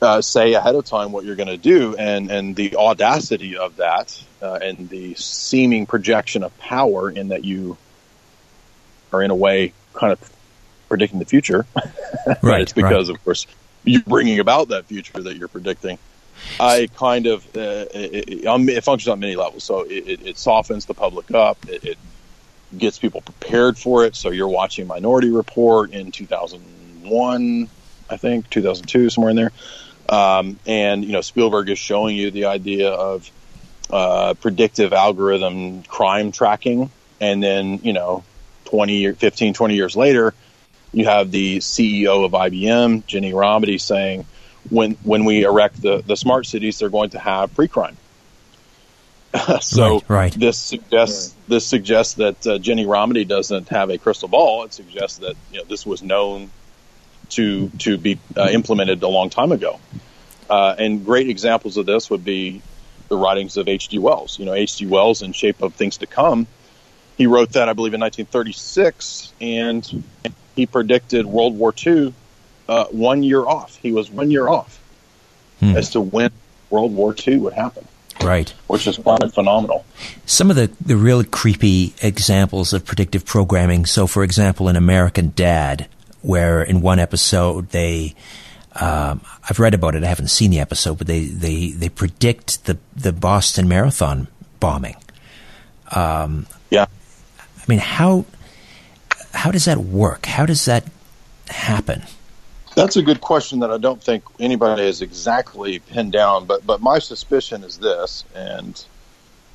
uh, say ahead of time what you're going to do, and and the audacity of that, uh, and the seeming projection of power in that you are in a way kind of predicting the future. (laughs) right. it's because, right. of course, you're bringing about that future that you're predicting. I kind of uh, it, it, functions on many levels. So it, it softens the public up. It, it, gets people prepared for it. So you're watching Minority Report in 2001, I think 2002, somewhere in there. Um, and you know, Spielberg is showing you the idea of uh, predictive algorithm crime tracking, and then you know, 20, 15, 20 years later, you have the CEO of IBM, Ginni Rometty, saying, when when we erect the, the smart cities, they're going to have pre-crime. (laughs) so right, right. this suggests this suggests that uh, Ginni Rometty doesn't have a crystal ball. It suggests that you know this was known to to be uh, implemented a long time ago. Uh, and great examples of this would be the writings of H.G. Wells. You know, H.G. Wells in Shape of Things to Come. He wrote that, I believe, in 1936, and he predicted World War II uh, one year off. He was one year off hmm. as to when World War II would happen. Right. Which is quite phenomenal. Some of the, the really creepy examples of predictive programming. So, for example, in American Dad, where in one episode they um, I've read about it. I haven't seen the episode, but they, they, they predict the, the Boston Marathon bombing. Um, yeah. I mean, how how does that work? How does that happen? That's a good question that I don't think anybody has exactly pinned down, but but my suspicion is this, and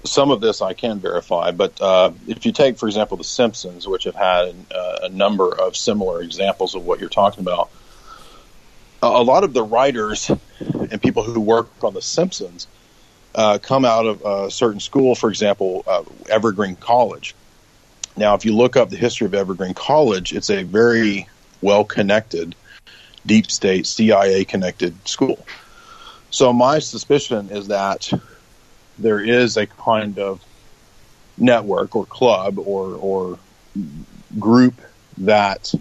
some of this I can verify. But uh, if you take, for example, The Simpsons, which have had uh, a number of similar examples of what you're talking about, a lot of the writers and people who work on The Simpsons uh, come out of a certain school, for example, uh, Evergreen College. Now, if you look up the history of Evergreen College, it's a very well connected, deep state, CIA connected school. So, my suspicion is that there is a kind of network or club or, or group that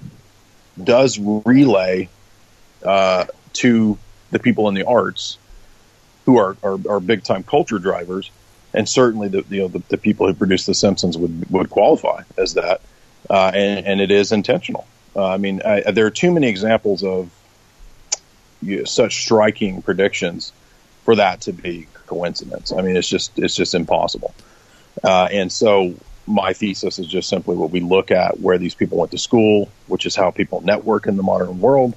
does relay uh, to the people in the arts who are, are, are big time culture drivers. And certainly the, you know, the, the, people who produce The Simpsons would, would qualify as that. Uh, and, and, it is intentional. Uh, I mean, I, there are too many examples of you know, such striking predictions for that to be coincidence. I mean, it's just it's just impossible. Uh, and so my thesis is just simply what we look at where these people went to school, which is how people network in the modern world.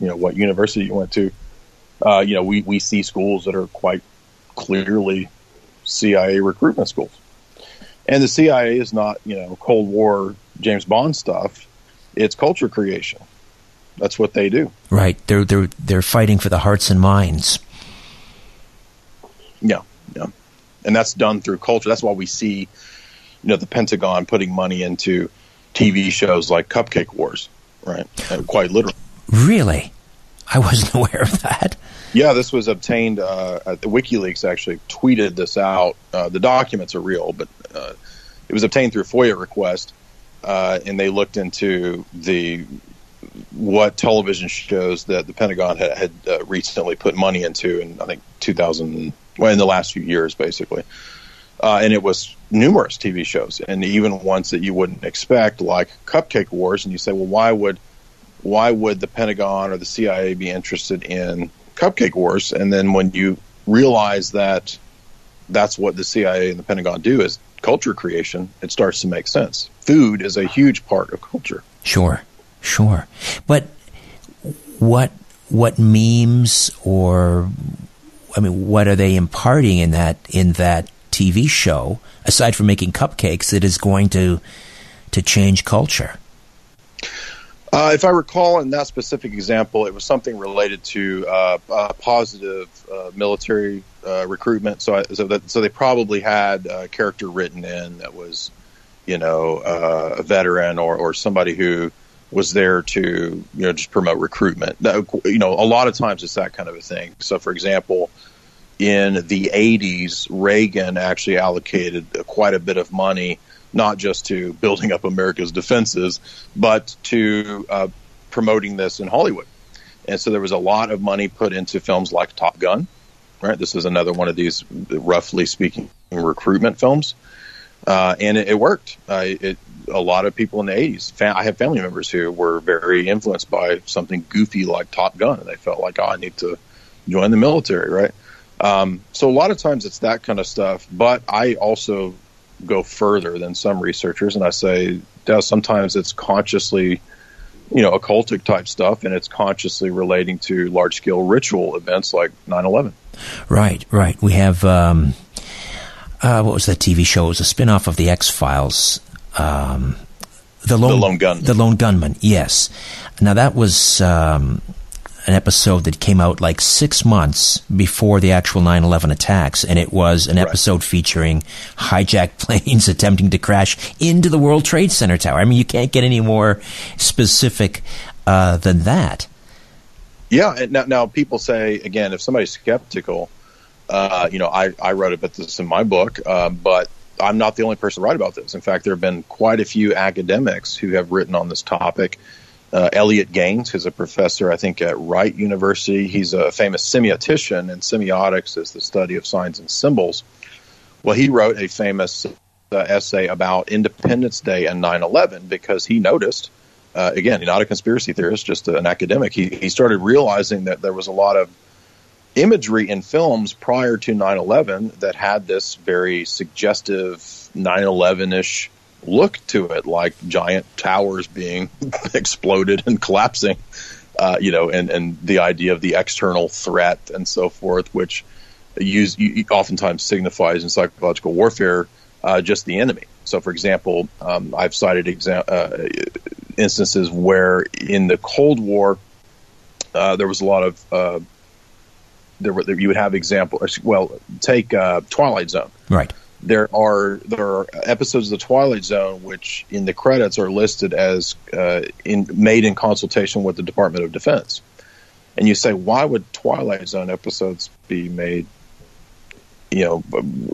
You know, what university you went to. Uh, you know, we, we see schools that are quite clearly CIA recruitment schools. And the CIA is not, you know, Cold War James Bond stuff. It's culture creation. That's what they do. Right. They're they're they're fighting for the hearts and minds yeah, yeah, and that's done through culture. That's why we see, you know, the Pentagon putting money into TV shows like Cupcake Wars, right? Quite literally. Really, I wasn't (laughs) aware of that. Yeah, this was obtained. Uh, the WikiLeaks actually tweeted this out. Uh, the documents are real, but uh, it was obtained through FOIA request, uh, and they looked into the what television shows that the Pentagon had, had uh, recently put money into in I think 2000 well, in the last few years, basically. Uh, and it was numerous TV shows, and even ones that you wouldn't expect, like Cupcake Wars. And you say, well, why would why would the Pentagon or the CIA be interested in Cupcake Wars? And then when you realize that that's what the CIA and the Pentagon do is culture creation, it starts to make sense. Food is a huge part of culture. Sure, sure. But what what memes or I mean, what are they imparting in that in that TV show aside from making cupcakes that is going to to change culture? Uh, if I recall, in that specific example, it was something related to uh, uh, positive uh, military uh, recruitment. So, I, so, that, so they probably had a character written in that was, you know, uh, a veteran or, or somebody who was there to, you know, just promote recruitment. You know, a lot of times it's that kind of a thing. So, for example, in the 80s, Reagan actually allocated quite a bit of money, not just to building up America's defenses, but to uh, promoting this in Hollywood. And so there was a lot of money put into films like Top Gun, right? This is another one of these, roughly speaking, recruitment films. Uh, and it, it worked. Uh, it, a lot of people in the 80s, fam- I have family members who were very influenced by something goofy like Top Gun. And they felt like, oh, I need to join the military, right? Um, so a lot of times it's that kind of stuff. But I also go further than some researchers, and I say, sometimes it's consciously, you know, occultic type stuff, and it's consciously relating to large scale ritual events like 9/11. Right, right. We have um, uh, what was that TV show? It was a spin off of the X Files. Um, the lone, the lone gunman. The lone gunman. Yes. Now that was um, an episode that came out like six months before the actual 9-11 attacks, and it was an right. episode featuring hijacked (laughs) planes attempting to crash into the World Trade Center tower. I mean, you can't get any more specific uh, than that. Yeah. Now, now, people say, again, if somebody's skeptical, uh, you know, I, I wrote about this in my book, uh, but I'm not the only person to write about this. In fact, there have been quite a few academics who have written on this topic uh, Elliot Gaines, who's a professor, I think, at Wright University. He's a famous semiotician, and semiotics is the study of signs and symbols. Well, he wrote a famous uh, essay about Independence Day and 9 11 because he noticed, uh, again, not a conspiracy theorist, just an academic, he, he started realizing that there was a lot of imagery in films prior to 9 11 that had this very suggestive 9 11 ish look to it like giant towers being (laughs) exploded and collapsing, uh, you know, and, and the idea of the external threat and so forth, which use oftentimes signifies in psychological warfare uh, just the enemy. So, for example, um, I've cited exa- uh, instances where in the Cold War uh, there was a lot of uh, there were you would have example. Well, take uh, Twilight Zone. Right. There are there are episodes of the Twilight Zone which in the credits are listed as uh, in made in consultation with the Department of Defense. And you say, why would Twilight Zone episodes be made you know,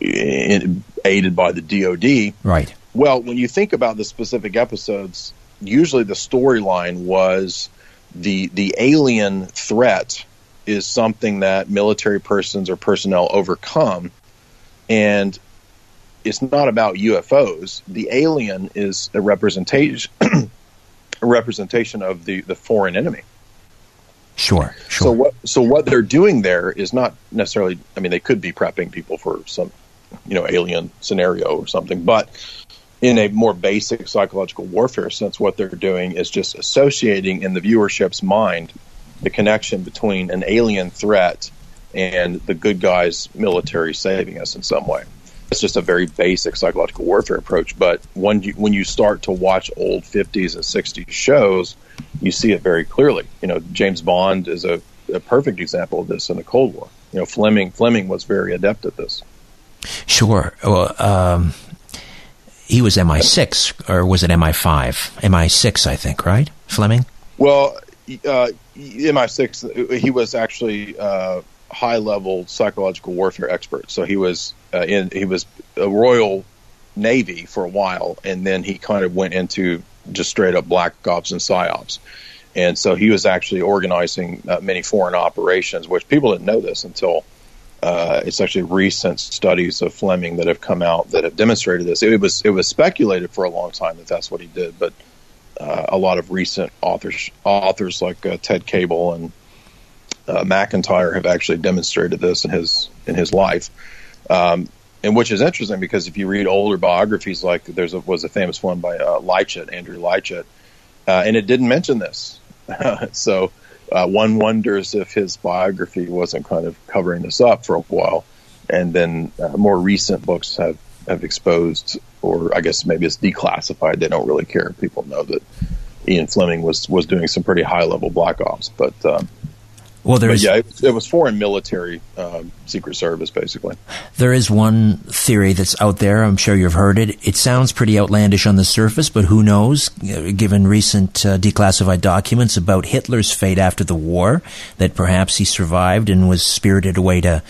in, aided by the DoD. Right. Well, when you think about the specific episodes, usually the storyline was the the alien threat is something that military persons or personnel overcome, and it's not about UFOs. The alien is a representation (clears throat) a representation of the the foreign enemy. Sure, sure. So what so what they're doing there is not necessarily. I mean, they could be prepping people for some, you know, alien scenario or something, but in a more basic psychological warfare sense, what they're doing is just associating in the viewership's mind the connection between an alien threat and the good guys' military saving us in some way. It's just a very basic psychological warfare approach. But when you, when you start to watch old 50s and 60s shows, you see it very clearly. You know, James Bond is a, a perfect example of this in the Cold War. You know, Fleming Fleming was very adept at this. Sure. Well, um, he was MI6, or was it MI5? MI6, I think, right? Fleming? Well, uh, MI6, he was actually uh, high level psychological warfare expert. So he was uh, in he was a Royal Navy for a while, and then he kind of went into just straight up black ops and psyops. And so he was actually organizing uh, many foreign operations, which people didn't know this until uh, it's actually recent studies of Fleming that have come out that have demonstrated this. It was it was speculated for a long time that that's what he did, but uh, a lot of recent authors authors like uh, Ted Cable and uh, Macintyre have actually demonstrated this in his in his life, um, and which is interesting because if you read older biographies, like there's a, was a famous one by uh, Lycett, Andrew Lycett, uh, and it didn't mention this. (laughs) so uh, one wonders if his biography wasn't kind of covering this up for a while, and then uh, more recent books have have exposed, or I guess maybe it's declassified. They don't really care. People know that Ian Fleming was was doing some pretty high level black ops, but um, well, there but is yeah, it, it was foreign military um, secret service, basically. there is one theory that's out there. I'm sure you've heard it. It sounds pretty outlandish on the surface, but who knows? uh, Given recent uh, declassified documents about Hitler's fate after the war, that perhaps he survived and was spirited away to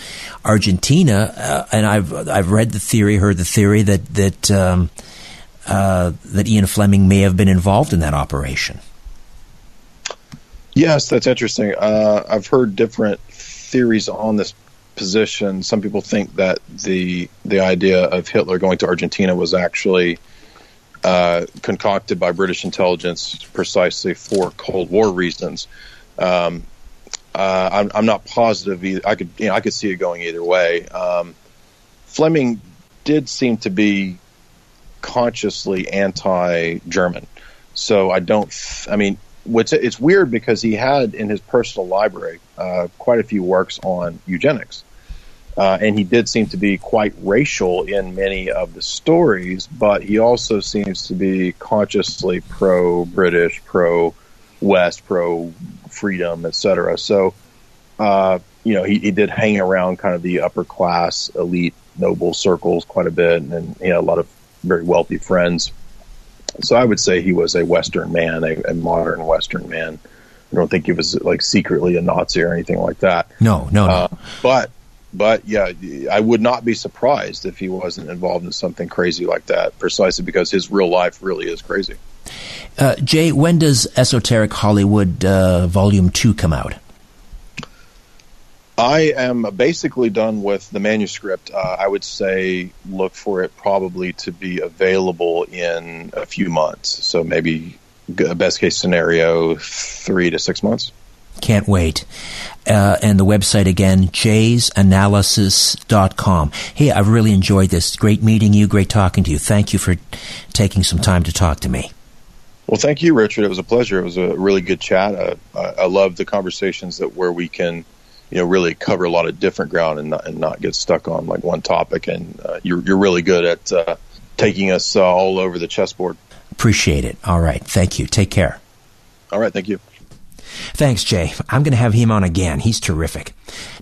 Argentina. Uh, and I've I've read the theory, heard the theory that that um, uh, that Ian Fleming may have been involved in that operation. Yes, that's interesting. Uh, I've heard different theories on this position. Some people think that the the idea of Hitler going to Argentina was actually uh, concocted by British intelligence precisely for Cold War reasons. Um, uh, I'm, I'm, not positive. Either. I could you know I could see it going either way. Um, Fleming did seem to be consciously anti-German, so I don't. I mean, what's it's weird because he had in his personal library uh, quite a few works on eugenics. Uh, and he did seem to be quite racial in many of the stories, but he also seems to be consciously pro British, pro West, pro freedom, etc. So, uh, you know, he, he, did hang around kind of the upper class, elite, noble circles quite a bit, and he had a lot of very wealthy friends. So I would say he was a Western man, a, a modern Western man. I don't think he was like secretly a Nazi or anything like that. No, no, no. Uh, but but yeah, I would not be surprised if he wasn't involved in something crazy like that, precisely because his real life really is crazy. Uh, Jay, when does Esoteric Hollywood uh, Volume 2 come out? I am basically done with the manuscript. Uh, I would say look for it probably to be available in a few months. So maybe a best case scenario, three to six months. Can't wait. Uh, and the website again, jaysanalysis.com. Hey, I've really enjoyed this. Great meeting you. Great talking to you. Thank you for taking some time to talk to me. Well, thank you, Richard. It was a pleasure. It was a really good chat. Uh, I, I love the conversations that where we can, you know, really cover a lot of different ground and not, and not get stuck on like one topic. And uh, you're you're really good at uh, taking us uh, all over the chessboard. Appreciate it. All right. Thank you. Take care. All right. Thank you. Thanks, Jay. I'm going to have him on again. He's terrific.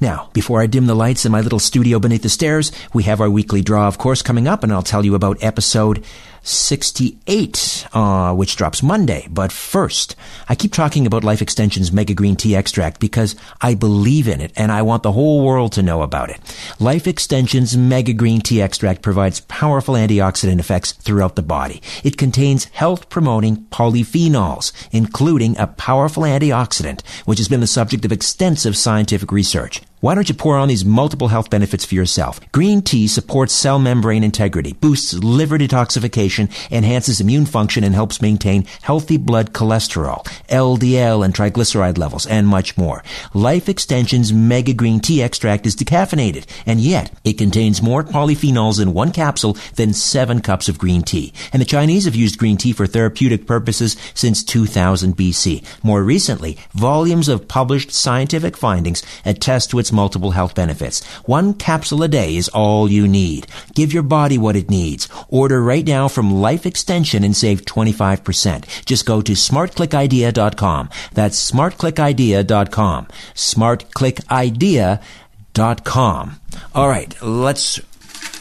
Now, before I dim the lights in my little studio beneath the stairs, we have our weekly draw, of course, coming up, and I'll tell you about episode 68, uh, which drops Monday. But first, I keep talking about Life Extension's Mega Green Tea Extract because I believe in it and I want the whole world to know about it. Life Extension's Mega Green Tea Extract provides powerful antioxidant effects throughout the body. It contains health promoting polyphenols, including a powerful antioxidant, which has been the subject of extensive scientific research. Why don't you pour on these multiple health benefits for yourself? Green tea supports cell membrane integrity, boosts liver detoxification, enhances immune function, and helps maintain healthy blood cholesterol, LDL and triglyceride levels, and much more. Life Extension's Mega Green Tea Extract is decaffeinated, and yet it contains more polyphenols in one capsule than seven cups of green tea. And the Chinese have used green tea for therapeutic purposes since 2000 BC. More recently, volumes of published scientific findings attest to its multiple health benefits. One capsule a day is all you need. Give your body what it needs. Order right now from Life Extension and save 25%. Just go to smartclickidea.com. That's smartclickidea.com. Smartclickidea.com. All right, let's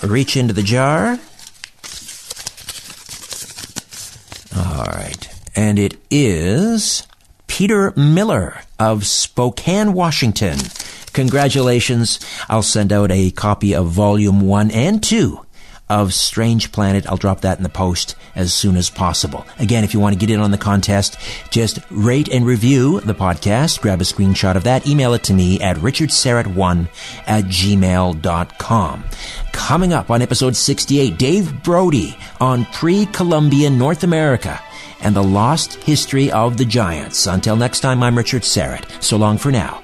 reach into the jar. All right. And it is Peter Miller of Spokane, Washington. Congratulations. I'll send out a copy of volume one and two of Strange Planet. I'll drop that in the post as soon as possible. Again, if you want to get in on the contest, just rate and review the podcast. Grab a screenshot of that. Email it to me at richardsyrett1 at gmail.com. Coming up on episode 68, Dave Brody on pre-Columbian North America and the lost history of the giants. Until next time, I'm Richard Syrett. So long for now.